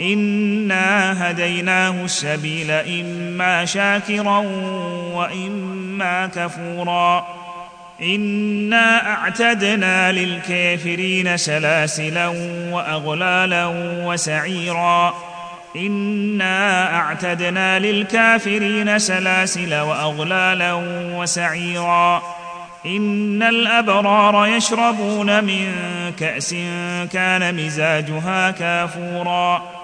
انا هديناه السبيل اما شاكرا واما كفورا. انا اعتدنا للكافرين سلاسلا واغلالا وسعيرا. انا اعتدنا للكافرين سلاسل واغلالا وسعيرا. ان الابرار يشربون من كاس كان مزاجها كافورا.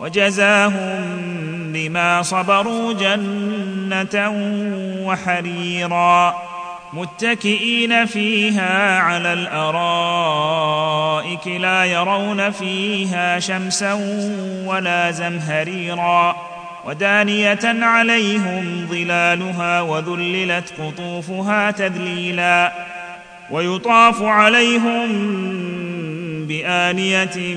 وجزاهم بما صبروا جنة وحريرا. متكئين فيها على الأرائك لا يرون فيها شمسا ولا زمهريرا. ودانية عليهم ظلالها وذللت قطوفها تذليلا. ويطاف عليهم بآنية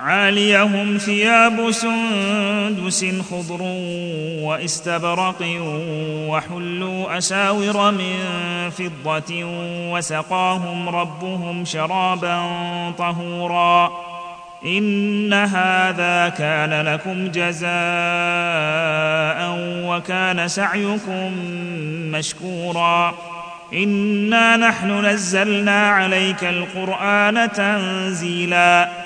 عاليهم ثياب سندس خضر واستبرق وحلوا أساور من فضة وسقاهم ربهم شرابا طهورا إن هذا كان لكم جزاء وكان سعيكم مشكورا إنا نحن نزلنا عليك القرآن تنزيلا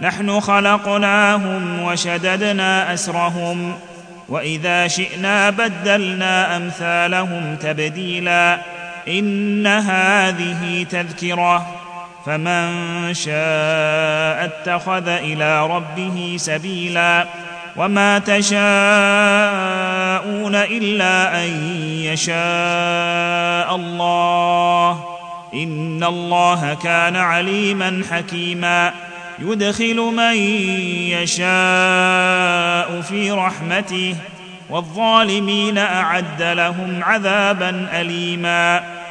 نحن خلقناهم وشددنا أسرهم وإذا شئنا بدلنا أمثالهم تبديلا. إن هذه تذكرة. فمن شاء اتخذ إلى ربه سبيلا. وما تشاءون إلا أن يشاء الله. إن الله كان عليما حكيما. يدخل من يشاء في رحمته والظالمين أعد لهم عذابا اليما.